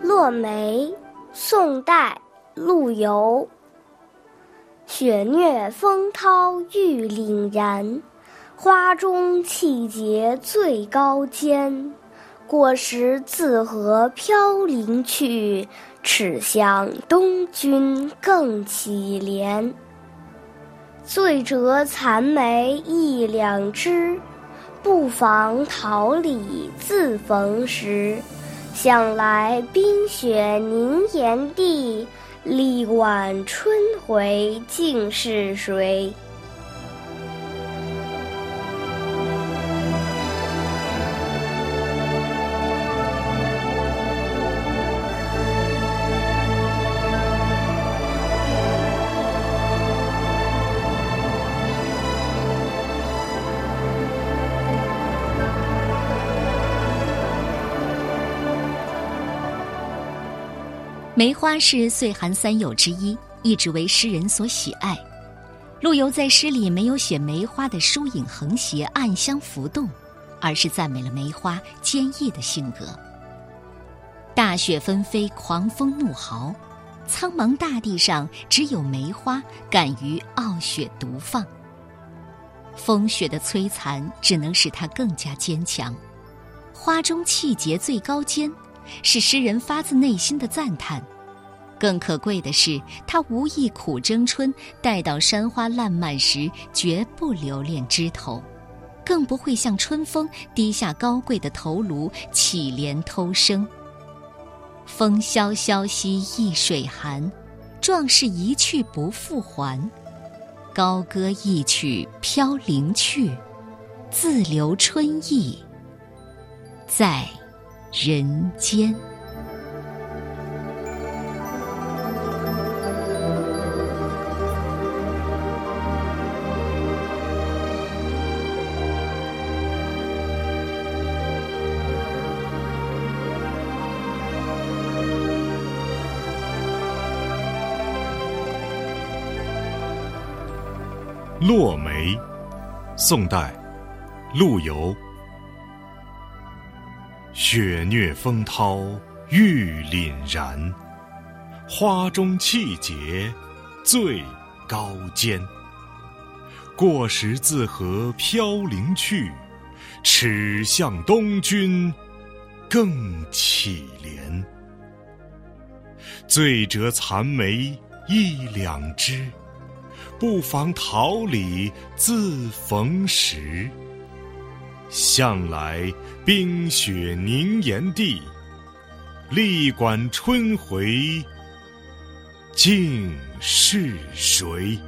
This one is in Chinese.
落梅，宋代，陆游。雪虐风涛玉凛然，花中气节最高坚。过时自和飘零去，齿向东君更凄怜。醉折残梅一两枝，不妨桃李自逢时。想来冰雪凝岩地，力挽春回尽是谁？梅花是岁寒三友之一，一直为诗人所喜爱。陆游在诗里没有写梅花的疏影横斜、暗香浮动，而是赞美了梅花坚毅的性格。大雪纷飞，狂风怒号，苍茫大地上只有梅花敢于傲雪独放。风雪的摧残只能使它更加坚强。花中气节最高坚。是诗人发自内心的赞叹，更可贵的是，他无意苦争春，待到山花烂漫时，绝不留恋枝头，更不会向春风低下高贵的头颅，乞怜偷生。风萧萧兮易水寒，壮士一去不复还。高歌一曲飘零去，自留春意在。人间，《落梅》，宋代，陆游。雪虐风涛玉凛然，花中气节最高坚。过时自和飘零去，耻向东君更乞怜。醉折残梅一两枝，不妨桃李自逢时。向来冰雪凝岩地，力管春回竟是谁？